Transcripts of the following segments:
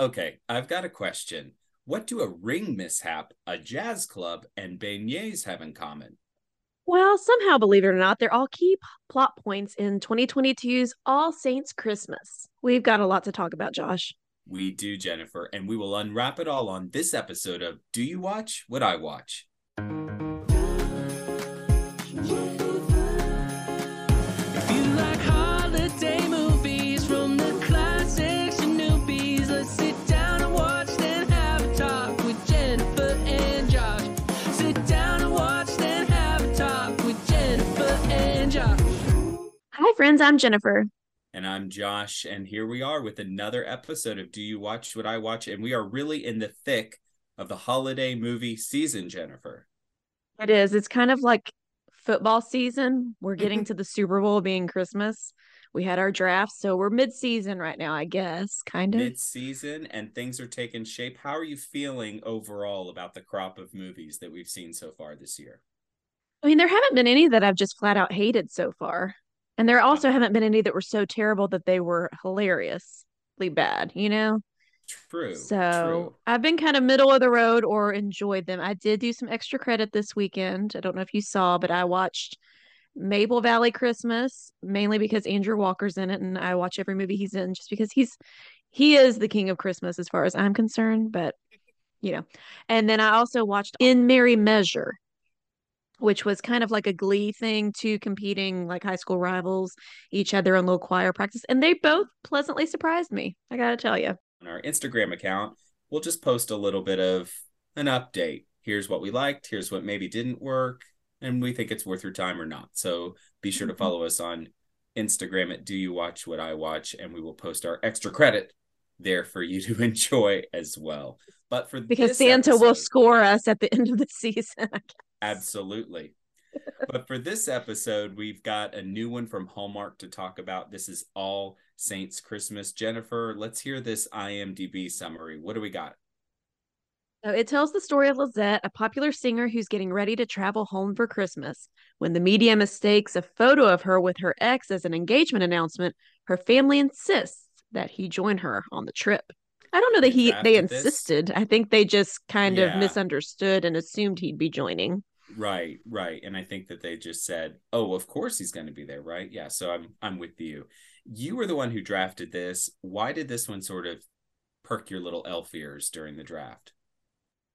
Okay, I've got a question. What do a ring mishap, a jazz club, and beignets have in common? Well, somehow, believe it or not, they're all key plot points in 2022's All Saints Christmas. We've got a lot to talk about, Josh. We do, Jennifer, and we will unwrap it all on this episode of Do You Watch What I Watch? Friends. I'm Jennifer. And I'm Josh, and here we are with another episode of Do You Watch What I Watch? And we are really in the thick of the holiday movie season, Jennifer. It is. It's kind of like football season. We're mm-hmm. getting to the Super Bowl being Christmas. We had our draft, so we're mid-season right now, I guess, kind of. Mid season, and things are taking shape. How are you feeling overall about the crop of movies that we've seen so far this year? I mean, there haven't been any that I've just flat out hated so far. And there also haven't been any that were so terrible that they were hilariously bad, you know? True. So true. I've been kind of middle of the road or enjoyed them. I did do some extra credit this weekend. I don't know if you saw, but I watched Maple Valley Christmas mainly because Andrew Walker's in it and I watch every movie he's in just because he's he is the king of Christmas as far as I'm concerned, but you know. And then I also watched In Merry Measure, which was kind of like a glee thing, two competing like high school rivals, each had their own little choir practice, and they both pleasantly surprised me. I gotta tell you. On our Instagram account, we'll just post a little bit of an update. Here's what we liked, here's what maybe didn't work, and we think it's worth your time or not. So be sure to Mhm. follow us on Instagram at Do You Watch What I Watch, and we will post our extra credit there for you to enjoy as well. But for because Santa will score us at the end of the season. Absolutely. but for this episode, we've got a new one from Hallmark to talk about. This is All Saints Christmas. Jennifer, let's hear this IMDb summary. What do we got? So it tells the story of Lizette, a popular singer who's getting ready to travel home for Christmas. When the media mistakes a photo of her with her ex as an engagement announcement, her family insists that he join her on the trip. I don't know that he they drafted this? insisted. I think they just kind Yeah. of misunderstood and assumed he'd be joining. Right, right. And I think that they just said, "Oh, of course he's going to be there, right?" Yeah, so I'm I'm with you. You were the one who drafted this. Why did this one sort of perk your little elf ears during the draft?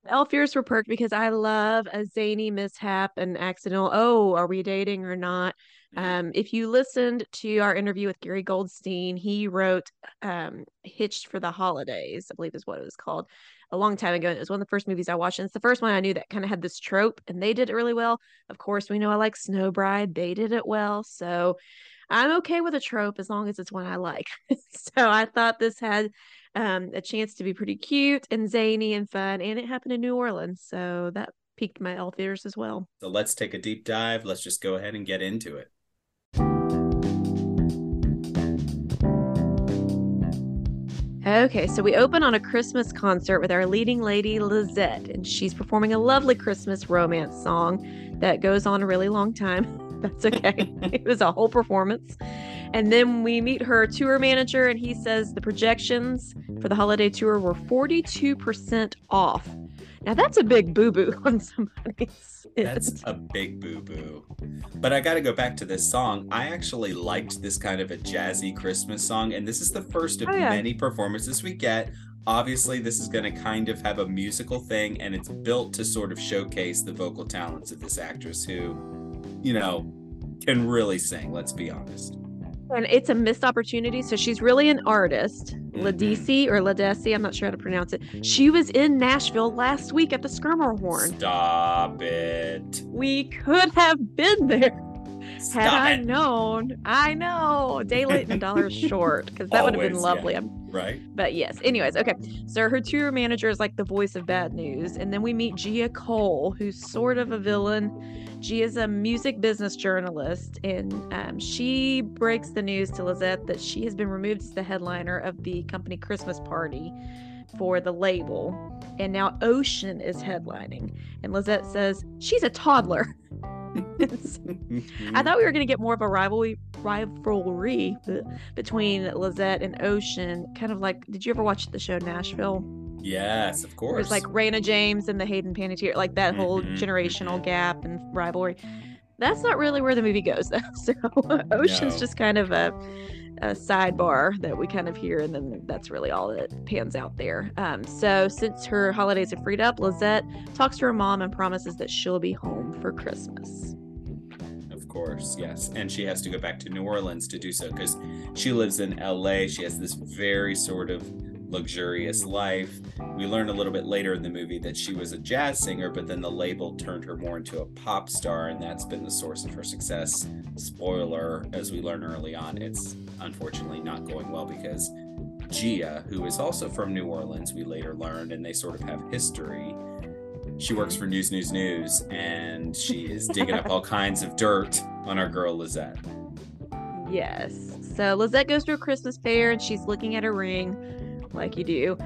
Elf ears were perked because I love a zany mishap and accidental, oh, are we dating or not? Um, if you listened to our interview with Gary Goldstein, he wrote um, Hitched for the Holidays, I believe is what it was called, a long time ago. And it was one of the first movies I watched. And it's the first one I knew that kind of had this trope, and they did it really well. Of course, we know I like Snow Bride, they did it well. So I'm okay with a trope as long as it's one I like. so I thought this had um, a chance to be pretty cute and zany and fun, and it happened in New Orleans. So that piqued my elf ears as well. So let's take a deep dive. Let's just go ahead and get into it. Okay, so we open on a Christmas concert with our leading lady, Lizette, and she's performing a lovely Christmas romance song that goes on a really long time. That's okay. it was a whole performance. And then we meet her tour manager, and he says the projections for the holiday tour were 42% off. Now, that's a big boo boo on somebody's. That's a big boo boo. But I got to go back to this song. I actually liked this kind of a jazzy Christmas song, and this is the first of Oh, yeah. many performances we get. Obviously, this is going to kind of have a musical thing, and it's built to sort of showcase the vocal talents of this actress who, you know, can really sing, let's be honest. And it's a missed opportunity. So she's really an artist. Mhm. Ladisi or Ladesi, I'm not sure how to pronounce it. She was in Nashville last week at the Schermerhorn. Stop it. We could have been there Stop had I it. known. I know. daylight and a dollar short because that would have been Always, yeah. lovely. Right? but yes, anyways, okay. So her tour manager is like the voice of bad news. And then we meet Gia Cole, who's sort of a villain. Gia's a music business journalist, and um, she breaks the news to Lizette that she has been removed as the headliner of the company Christmas party for the label. And now Ocean is headlining. And Lizette says she's a toddler. I thought we were going to get more of a rivalry rivalry between Lizette and Ocean. Kind of like, did you ever watch the show Nashville? Yes, of It course. was like Rayna James and the Hayden Panettiere, like that whole Mhm, generational mhm. gap and rivalry. That's not really where the movie goes, though. So Ocean's No. just kind of a, a sidebar that we kind of hear, and then that's really all that pans out there. Um, so since her holidays have freed up, Lizette talks to her mom and promises that she'll be home for Christmas. Of course, yes. And she has to go back to New Orleans to do so because she lives in LA. She has this very sort of luxurious life. We learn a little bit later in the movie that she was a jazz singer, but then the label turned her more into a pop star, and that's been the source of her success. Spoiler, as we learn early on, it's unfortunately not going well because Gia, who is also from New Orleans, we later learned, and they sort of have history. She works for News News News and she is digging up all kinds of dirt on our girl Lizette. Yes. So Lizette goes to a Christmas fair and she's looking at a ring, like you do.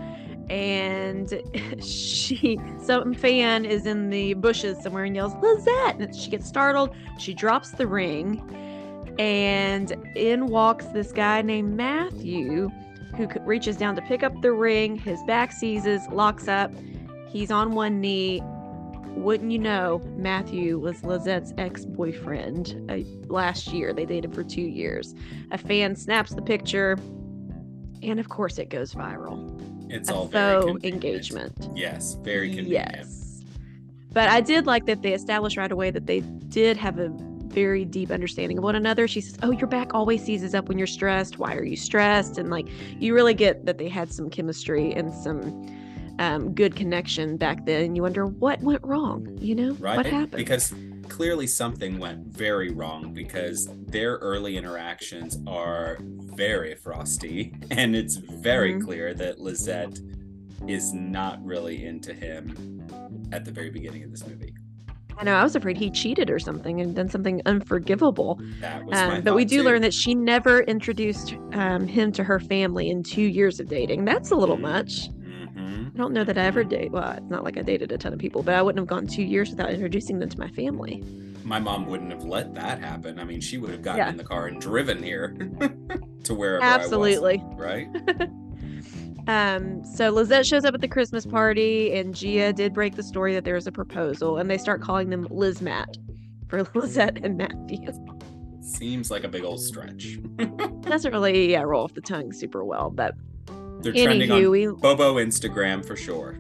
And she, some fan is in the bushes somewhere and yells, Lizette! And she gets startled. She drops the ring. And in walks this guy named Matthew, who reaches down to pick up the ring. His back seizes, locks up. He's on one knee. Wouldn't you know, Matthew was Lizette's ex boyfriend uh, last year. They dated for two years. A fan snaps the picture, and of course, it goes viral. It's all very faux engagement. Yes, very convenient. Yes. But I did like that they established right away that they did have a very deep understanding of one another. She says, Oh, your back always seizes up when you're stressed. Why are you stressed? And like, you really get that they had some chemistry and some um, good connection back then. You wonder what went wrong, you know? Right? What happened? Because clearly something went very wrong because their early interactions are very frosty and it's very Mhm. clear that Lizette is not really into him at the very beginning of this movie. I know, I was afraid he cheated or something and done something unforgivable. That was my Um, but we do too. learn that she never introduced um, him to her family in two years of dating. That's a little Mm. much. Mhm. I don't know that I ever date. Well, it's not like I dated a ton of people, but I wouldn't have gone two years without introducing them to my family. My mom wouldn't have let that happen. I mean, she would have gotten Yeah. in the car and driven here to wherever Absolutely. I was. Right? Um, so Lizette shows up at the Christmas party, and Gia did break the story that there is a proposal, and they start calling them Liz Matt for Lizette and Matthew. Seems like a big old stretch. Doesn't really yeah, roll off the tongue super well, but They're trending on we Bobo Instagram for sure.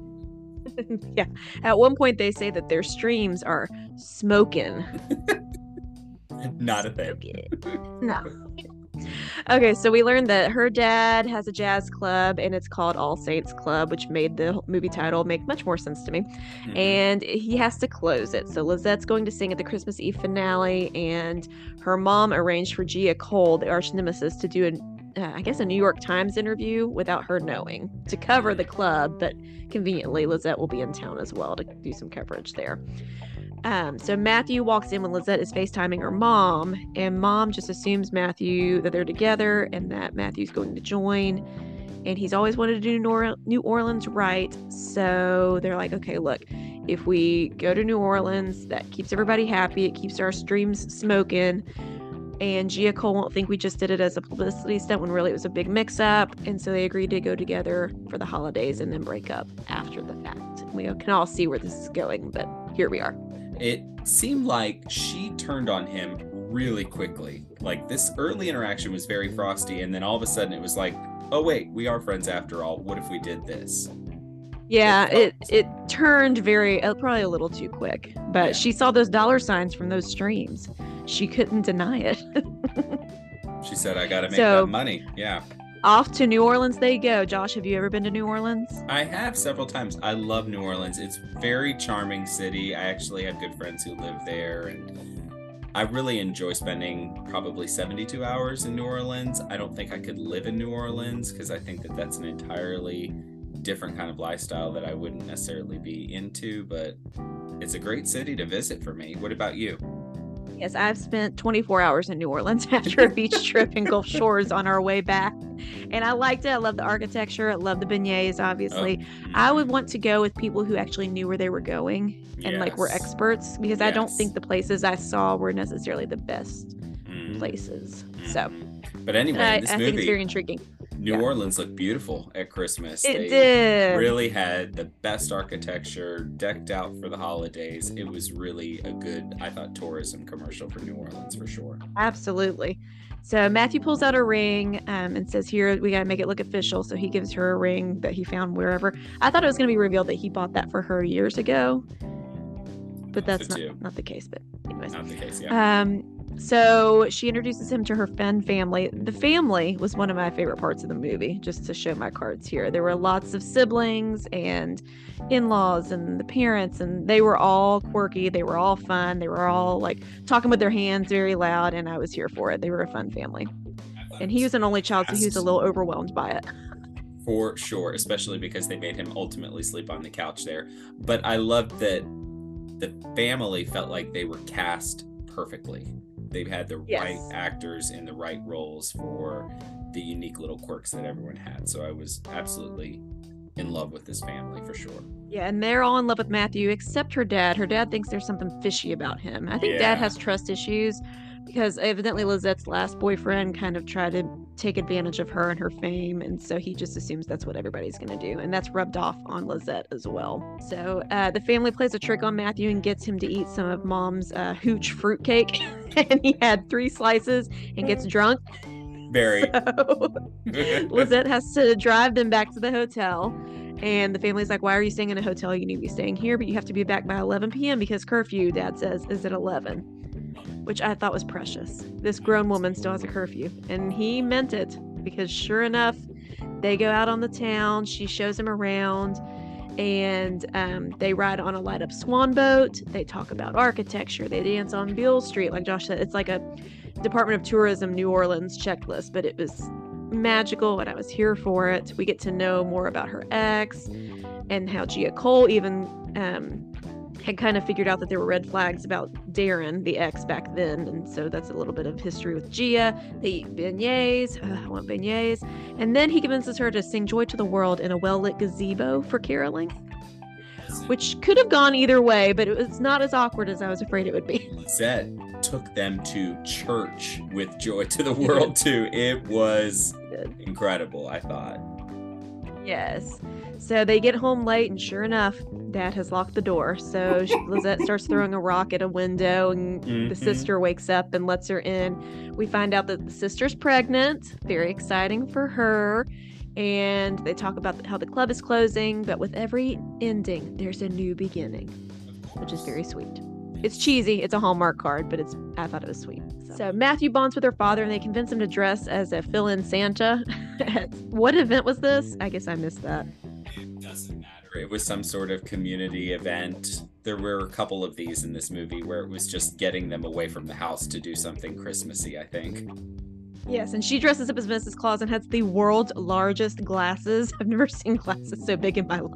yeah. At one point, they say that their streams are smoking. Not a thing. No. Okay, so we learned that her dad has a jazz club and it's called All Saints Club, which made the movie title make much more sense to me. Mhm. And he has to close it. So Lizette's going to sing at the Christmas Eve finale, and her mom arranged for Gia Cole, the arch nemesis, to do an uh, I guess a New York Times interview without her knowing to cover the club, but conveniently Lizette will be in town as well to do some coverage there. Um, so Matthew walks in when Lizette is FaceTiming her mom, and mom just assumes Matthew that they're together and that Matthew's going to join. And he's always wanted to do Nor- New Orleans right. So they're like, okay, look, if we go to New Orleans, that keeps everybody happy. It keeps our streams smoking. And Gia Cole won't think we just did it as a publicity stunt when really it was a big mix up. And so they agreed to go together for the holidays and then break up after the fact. We can all see where this is going, but here we are. It seemed like she turned on him really quickly. Like this early interaction was very frosty, and then all of a sudden it was like, oh wait, we are friends after all. What if we did this? Yeah, It it turned very uh, probably a little too quick, but Yeah. she saw those dollar signs from those streams. She couldn't deny it. She said, I gotta make So- that money. Yeah. Off to New Orleans they go. Josh, have you ever been to New Orleans? I have several times. I love New Orleans. It's very charming city. I actually have good friends who live there and I really enjoy spending probably 72 hours in New Orleans. I don't think I could live in New Orleans because I think that that's an entirely different kind of lifestyle that I wouldn't necessarily be into, but it's a great city to visit for me. What about you? Yes, I've spent 24 hours in New Orleans after a beach trip in Gulf Shores on our way back. And I liked it. I love the architecture. I love the beignets, obviously. I would want to go with people who actually knew where they were going and like were experts because I don't think the places I saw were necessarily the best Mhm. places. So Mhm. but anyway, I, I think it's very intriguing. New yeah. Orleans looked beautiful at Christmas. It They did. really had the best architecture, decked out for the holidays. It was really a good, I thought, tourism commercial for New Orleans for sure. Absolutely. So Matthew pulls out a ring um, and says, "Here, we gotta make it look official." So he gives her a ring that he found wherever. I thought it was gonna be revealed that he bought that for her years ago, but that's not, too. not the case. But anyways, Not the case, yeah. um, so she introduces him to her Fenn family. The family was one of my favorite parts of the movie. Just to show my cards here, there were lots of siblings and in-laws and the parents, and they were all quirky. They were all fun. They were all like talking with their hands very loud, and I was here for it. They were a fun family. And he was an only child, so he was a little overwhelmed by it. for sure, especially because they made him ultimately sleep on the couch there. But I loved that the family felt like they were cast perfectly. They had the Yes. right actors in the right roles for the unique little quirks that everyone had. So I was absolutely in love with this family for sure. Yeah, and they're all in love with Matthew except her dad. Her dad thinks there's something fishy about him. I think Yeah. dad has trust issues because evidently Lizette's last boyfriend kind of tried to take advantage of her and her fame, and so he just assumes that's what everybody's going to do, and that's rubbed off on Lizette as well. So uh, the family plays a trick on Matthew and gets him to eat some of Mom's uh, hooch fruitcake, and he had three slices and gets drunk. Very. So Lizette has to drive them back to the hotel. And the family's like, Why are you staying in a hotel? You need to be staying here, but you have to be back by 11 p.m. because curfew, dad says, is at 11, which I thought was precious. This grown woman still has a curfew. And he meant it because sure enough, they go out on the town. She shows him around and um, they ride on a light up swan boat. They talk about architecture. They dance on Beale Street. Like Josh said, it's like a Department of Tourism New Orleans checklist, but it was magical and I was here for it. We get to know more about her ex and how Gia Cole even um, had kind of figured out that there were red flags about Darren, the ex, back then. And so that's a little bit of history with Gia. They eat beignets. Uh, I want beignets. And then he convinces her to sing Joy to the World in a well lit gazebo for caroling, which could have gone either way, but it was not as awkward as I was afraid it would be. Lizette took them to church with Joy to the World too. It was incredible, I thought. Yes. So they get home late, and sure enough, Dad has locked the door. So she- Lizette starts throwing a rock at a window, and Mhm. the sister wakes up and lets her in. We find out that the sister's pregnant. Very exciting for her. And they talk about how the club is closing, but with every ending, there's a new beginning, which is very sweet. It's cheesy. It's a Hallmark card, but it's I thought it was sweet. So, Matthew bonds with her father, and they convince him to dress as a fill-in Santa. what event was this? I guess I missed that. It doesn't matter. It was some sort of community event. There were a couple of these in this movie where it was just getting them away from the house to do something Christmassy, I think. Yes, and she dresses up as Mrs. Claus and has the world's largest glasses. I've never seen glasses so big in my life.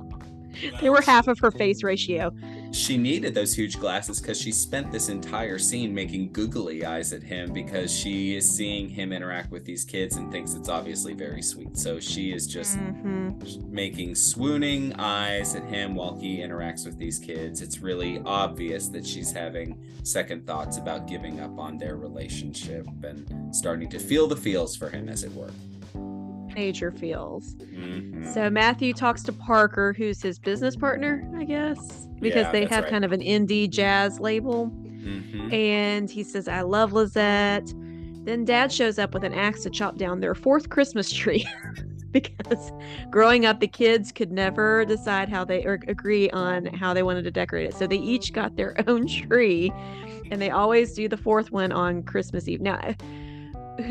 They were half of her face ratio. She needed those huge glasses because she spent this entire scene making googly eyes at him because she is seeing him interact with these kids and thinks it's obviously very sweet. So she is just hmm making swooning eyes at him while he interacts with these kids. It's really obvious that she's having second thoughts about giving up on their relationship and starting to feel the feels for him, as it were. Major feels. Mhm. So Matthew talks to Parker, who's his business partner, I guess, because Yeah, they have right. kind of an indie jazz label. Mhm. And he says, I love Lizette. Then dad shows up with an axe to chop down their fourth Christmas tree. because growing up, the kids could never decide how they or agree on how they wanted to decorate it. So they each got their own tree and they always do the fourth one on Christmas Eve. Now,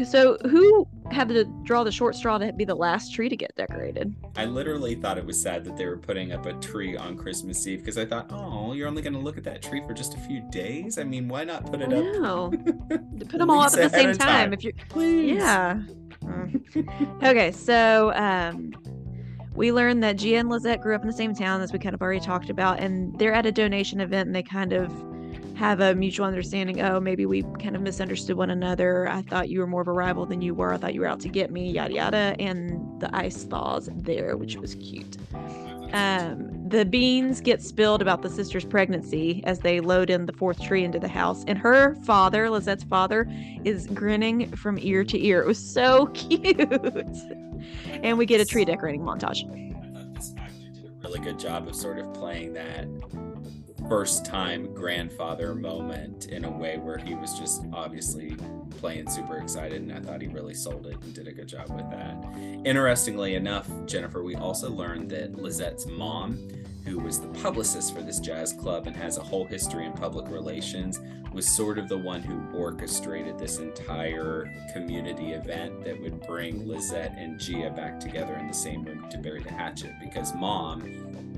so who had to draw the short straw to be the last tree to get decorated? I literally thought it was sad that they were putting up a tree on Christmas Eve because I thought, oh, you're only going to look at that tree for just a few days. I mean, why not put it up? No. Put them all up at the same of time. If you're Please. Yeah. Okay, so um, we learned that Gia and Lizette grew up in the same town, as we kind of already talked about, and they're at a donation event, and they kind of have a mutual understanding. Oh, maybe we kind of misunderstood one another. I thought you were more of a rival than you were. I thought you were out to get me, yada yada. And the ice thaws there, which was cute. Um, the beans get spilled about the sister's pregnancy as they load in the fourth tree into the house, and her father, Lizette's father, is grinning from ear to ear. It was so cute. and we get a tree decorating montage. I thought this actor did a really good job of sort of playing that first time grandfather moment in a way where he was just obviously playing super excited and I thought he really sold it and did a good job with that. Interestingly enough, Jennifer, we also learned that Lizette's mom, who was the publicist for this jazz club and has a whole history in public relations, was sort of the one who orchestrated this entire community event that would bring Lizette and Gia back together in the same room to bury the hatchet because mom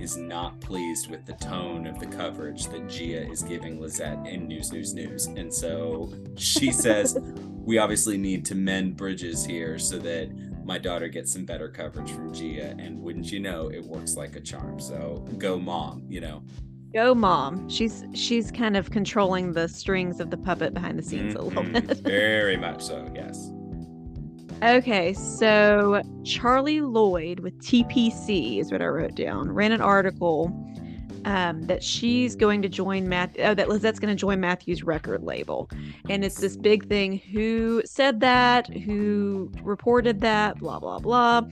is not pleased with the tone of the coverage that Gia is giving Lizette in News, News, News. And so she says, We obviously need to mend bridges here so that my daughter gets some better coverage from Gia. And wouldn't you know, it works like a charm. So go, mom, you know. Go mom. She's she's kind of controlling the strings of the puppet behind the scenes a little Mhm, bit. Very much so, yes. Okay, so Charlie Lloyd with TPC is what I wrote down. Ran an article um, that she's going to join Matt. Oh, that Lizette's going to join Matthew's record label, and it's this big thing. Who said that? Who reported that? Blah blah blah.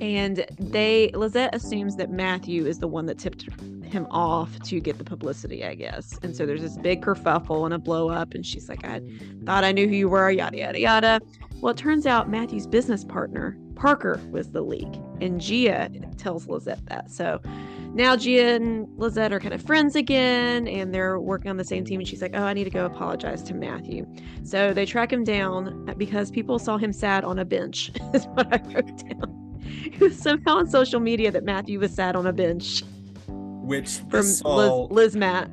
And they Lizette assumes that Matthew is the one that tipped him off to get the publicity, I guess. And so there's this big kerfuffle and a blow up, and she's like, "I thought I knew who you were." Yada yada yada. Well, it turns out Matthew's business partner, Parker, was the leak, and Gia tells Lizette that. So now Gia and Lizette are kind of friends again, and they're working on the same team. And she's like, Oh, I need to go apologize to Matthew. So they track him down uh, because people saw him sad on a bench, is what I wrote down. It was somehow on social media that Matthew was sad on a bench Which from this Liz, Liz Matt.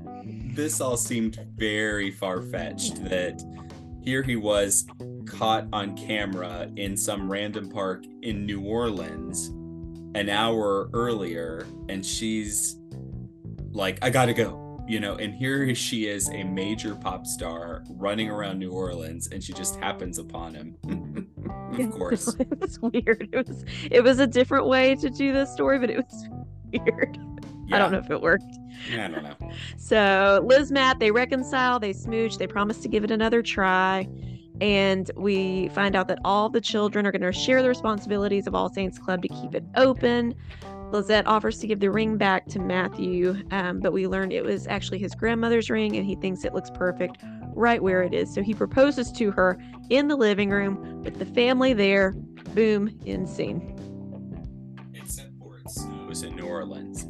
this all seemed very far fetched that here he was caught on camera in some random park in New Orleans an hour earlier and she's like I got to go you know and here she is a major pop star running around New Orleans and she just happens upon him of course it was weird. It was it was a different way to do this story, but it was weird. I don't know if it worked. Yeah, I don't know So Liz Matt, they reconcile, they smooch, they promise to give it another try. And we find out that all the children are going to share the responsibilities of All Saints Club to keep it open. Lizette offers to give the ring back to Matthew, um, but we learned it was actually his grandmother's ring, and he thinks it looks perfect right where it is. So he proposes to her in the living room with the family there. Boom, in scene. except for it snows in New Orleans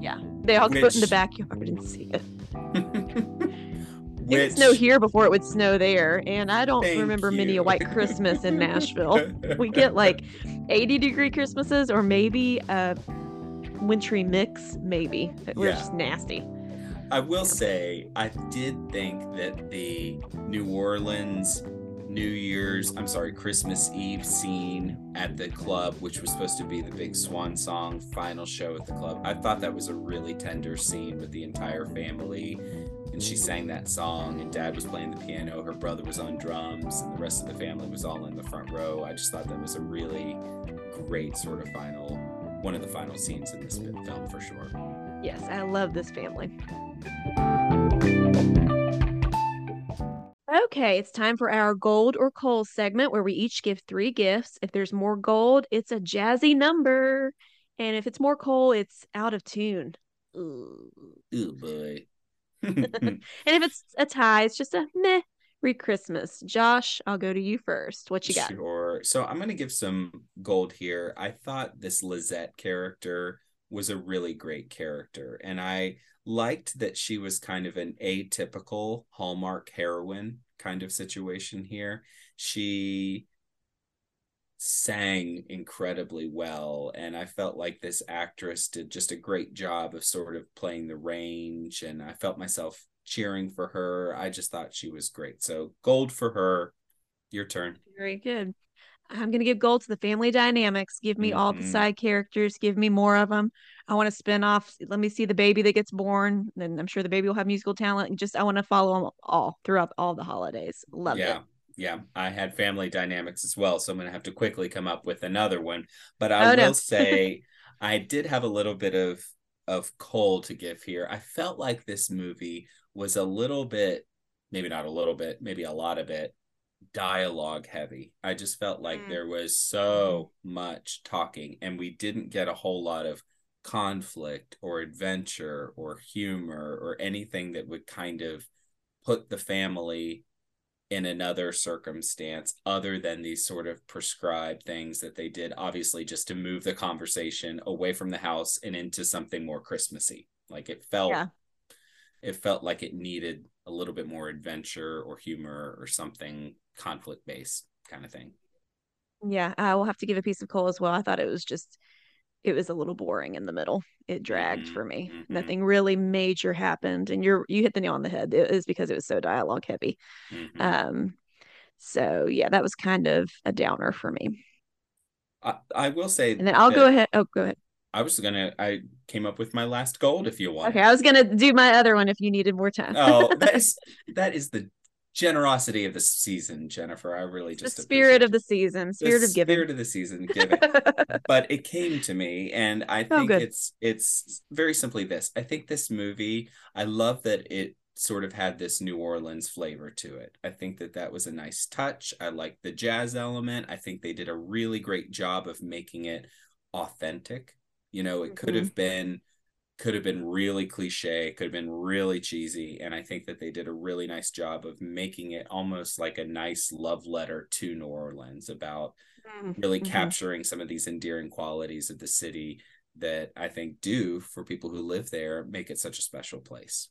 Yeah, they all go in the backyard and see it. It Which would snow here before it would snow there, and I don't remember many a white Christmas in Nashville. we get like 80 degree Christmases or maybe a wintry mix, maybe. We're Yeah. just nasty. I will say, I did think that the New Orleans New Year's, I'm sorry, Christmas Eve scene at the club, which was supposed to be the big swan song final show at the club, I thought that was a really tender scene with the entire family. And she sang that song, and dad was playing the piano, her brother was on drums, and the rest of the family was all in the front row. I just thought that was a really great sort of final, one of the final scenes in this film for sure. Yes, I love this family. Okay, it's time for our gold or coal segment where we each give three gifts. If there's more gold, it's a jazzy number. And if it's more coal, it's out of tune. Ooh. Ooh, boy. And if it's a tie, it's just a meh. Re Christmas. Josh, I'll go to you first. What you got? Sure. So I'm going to give some gold here. I thought this Lizette character was a really great character. And I liked that she was kind of an atypical Hallmark heroine kind of situation here. She sang incredibly well and i felt like this actress did just a great job of sort of playing the range and i felt myself cheering for her i just thought she was great so gold for her your turn Very good. I'm going to give gold to the family dynamics. Give me all the Mhm. side characters. Give me more of them. I want to spin off. Let me see the baby that gets born. Then I'm sure the baby will have musical talent. And just, I want to follow them all throughout all the holidays. love yeah. it. Yeah, I had family dynamics as well, so I'm gonna have to quickly come up with another one. But I Oh, no. will say I did have a little bit of of coal to give here. I felt like this movie was a little bit, maybe not a little bit, maybe a lot of it, dialogue heavy. I just felt like Mm. there was so much talking, and we didn't get a whole lot of conflict or adventure or humor or anything that would kind of put the family in another circumstance other than these sort of prescribed things that they did obviously just to move the conversation away from the house and into something more christmassy like it felt Yeah. it felt like it needed a little bit more adventure or humor or something conflict based kind of thing Yeah. I will have to give a piece of coal as well. I thought it was just, it was a little boring in the middle. It dragged Mhm, for me. mhm. Nothing really major happened. And you're, you hit the nail on the head. It is because it was so dialogue heavy. Mhm. Um, so yeah, that was kind of a downer for me. I, I will say And then I'll go ahead. Oh, go ahead. i was gonna i came up with my last gold if you want Okay, I was gonna do my other one if you needed more time. oh that is that is the generosity of the season jennifer. I really the just spirit of the season, spirit the of giving. spirit of the season giving. But it came to me and i Oh, think good. it's it's very simply this. I think this movie i love that it sort of had this new orleans flavor to it. I think that that was a nice touch. I like the jazz element. I think they did a really great job of making it authentic. You know it could Mhm. have been could have been really cliche could have been really cheesy and i think that they did a really nice job of making it almost like a nice love letter to new orleans about really Mhm. capturing some of these endearing qualities of the city that I think do for people who live there make it such a special place.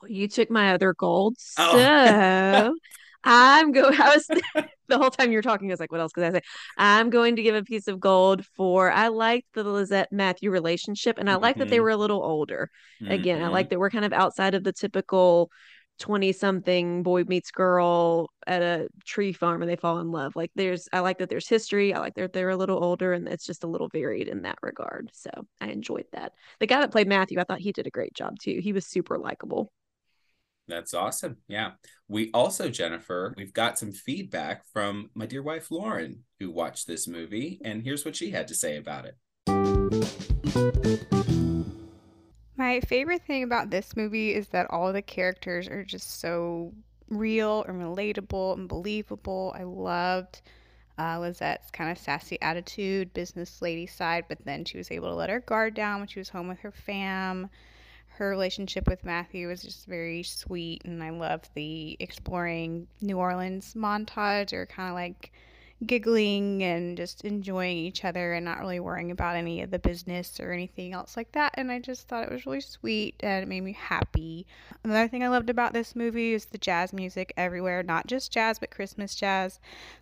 Well, you took my other gold, Oh. I'm going. I was the whole time you were talking. I was like, "What else could I say?" I'm going to give a piece of gold for. I liked the Lizette Matthew relationship, and I like that they Mhm. were a little older. Again, I Mhm. like that we're kind of outside of the typical twenty-something boy meets girl at a tree farm and they fall in love. Like, there's. I like that there's history. I like that they're a little older, and it's just a little varied in that regard. So I enjoyed that. The guy that played Matthew, I thought he did a great job too. He was super likable. That's awesome. Yeah. We also, Jennifer, we've got some feedback from my dear wife, Lauren, who watched this movie. And here's what she had to say about it. My favorite thing about this movie is that all the characters are just so real and relatable and believable. I loved uh, Lizette's kind of sassy attitude, business lady side, but then she was able to let her guard down when she was home with her fam. Her relationship with Matthew was just very sweet, and I love the exploring New Orleans montage. or kind of like giggling and just enjoying each other and not really worrying about any of the business or anything else like that. And I just thought it was really sweet and it made me happy. Another thing I loved about this movie is the jazz music everywhere, not just jazz, but Christmas jazz,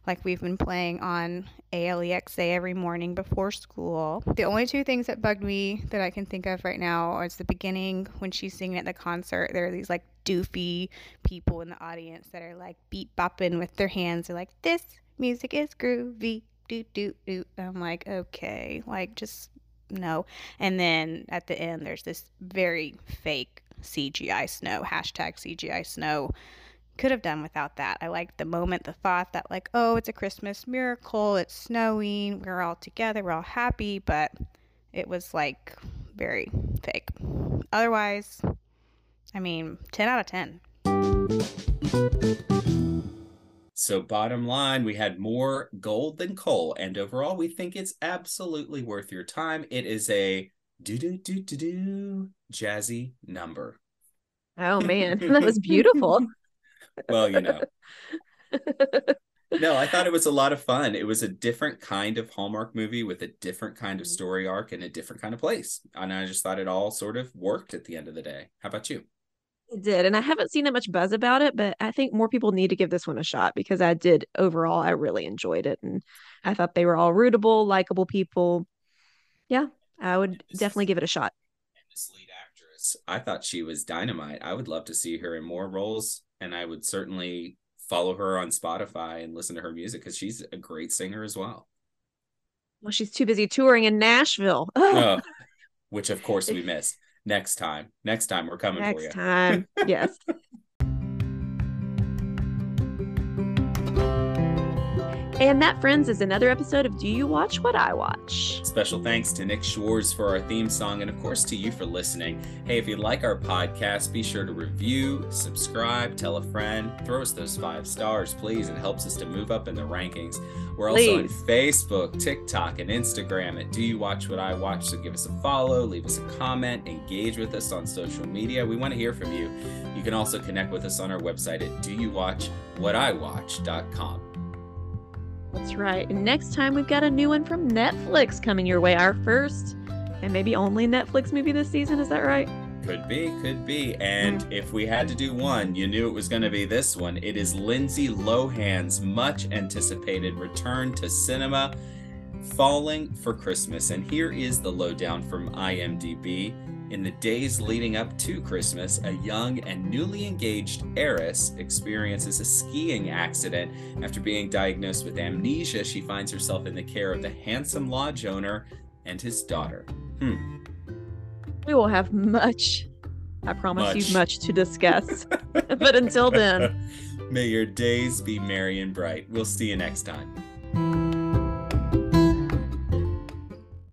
like we've been playing on ALEXA every morning before school. The only two things that bugged me that I can think of right now is the beginning when she's singing at the concert. There are these like doofy people in the audience that are like beat bopping with their hands. They're like, this music is groovy. Do, do, do. I'm like, okay, like just no. And then at the end, there's this very fake CGI snow, hashtag CGI snow. Could have done without that. I liked the moment, the thought that, like, oh, it's a Christmas miracle, it's snowing, we're all together, we're all happy, but it was like very fake. Otherwise, I mean, 10 out of 10. So, bottom line, we had more gold than coal. And overall, we think it's absolutely worth your time. It is a do do do do do jazzy number. Oh man, that was beautiful. Well, you know. No, I thought it was a lot of fun. It was a different kind of Hallmark movie with a different kind of Mhm. story arc and a different kind of place. And I just thought it all sort of worked at the end of the day. How about you? It did, and I haven't seen that much buzz about it, but I think more people need to give this one a shot because I did overall. I really enjoyed it, and I thought they were all rootable, likable people. Yeah, I would definitely give it a shot. This lead actress, I thought she was dynamite. I would love to see her in more roles, and I would certainly follow her on Spotify and listen to her music because she's a great singer as well. Well, she's too busy touring in Nashville. Uh, which of course we missed. Next time. Next time we're coming for you. next time. Yes. And that, friends, is another episode of Do You Watch What I Watch? Special thanks to Nick Schwartz for our theme song, and of course to you for listening. Hey, if you like our podcast, be sure to review, subscribe, tell a friend, throw us those five stars, please. It helps us to move up in the rankings. We're also on Facebook, TikTok, and Instagram at Do You Watch What I Watch? So give us a follow, leave us a comment, engage with us on social media. We want to hear from you. You can also connect with us on our website at doyouwatchwhatiwatch.com. That's right. And next time, we've got a new one from Netflix coming your way. Our first and maybe only Netflix movie this season. Is that right? Could be, could be. And hmm. if we had to do one, you knew it was going to be this one. It is Lindsay Lohan's much anticipated return to cinema, Falling for Christmas. And here is the lowdown from IMDb. In the days leading up to Christmas, a young and newly engaged heiress experiences a skiing accident. After being diagnosed with amnesia, she finds herself in the care of the handsome lodge owner and his daughter. Hmm. We will have much, I promise Much. you, much to discuss. but until then. May your days be merry and bright. We'll see you next time.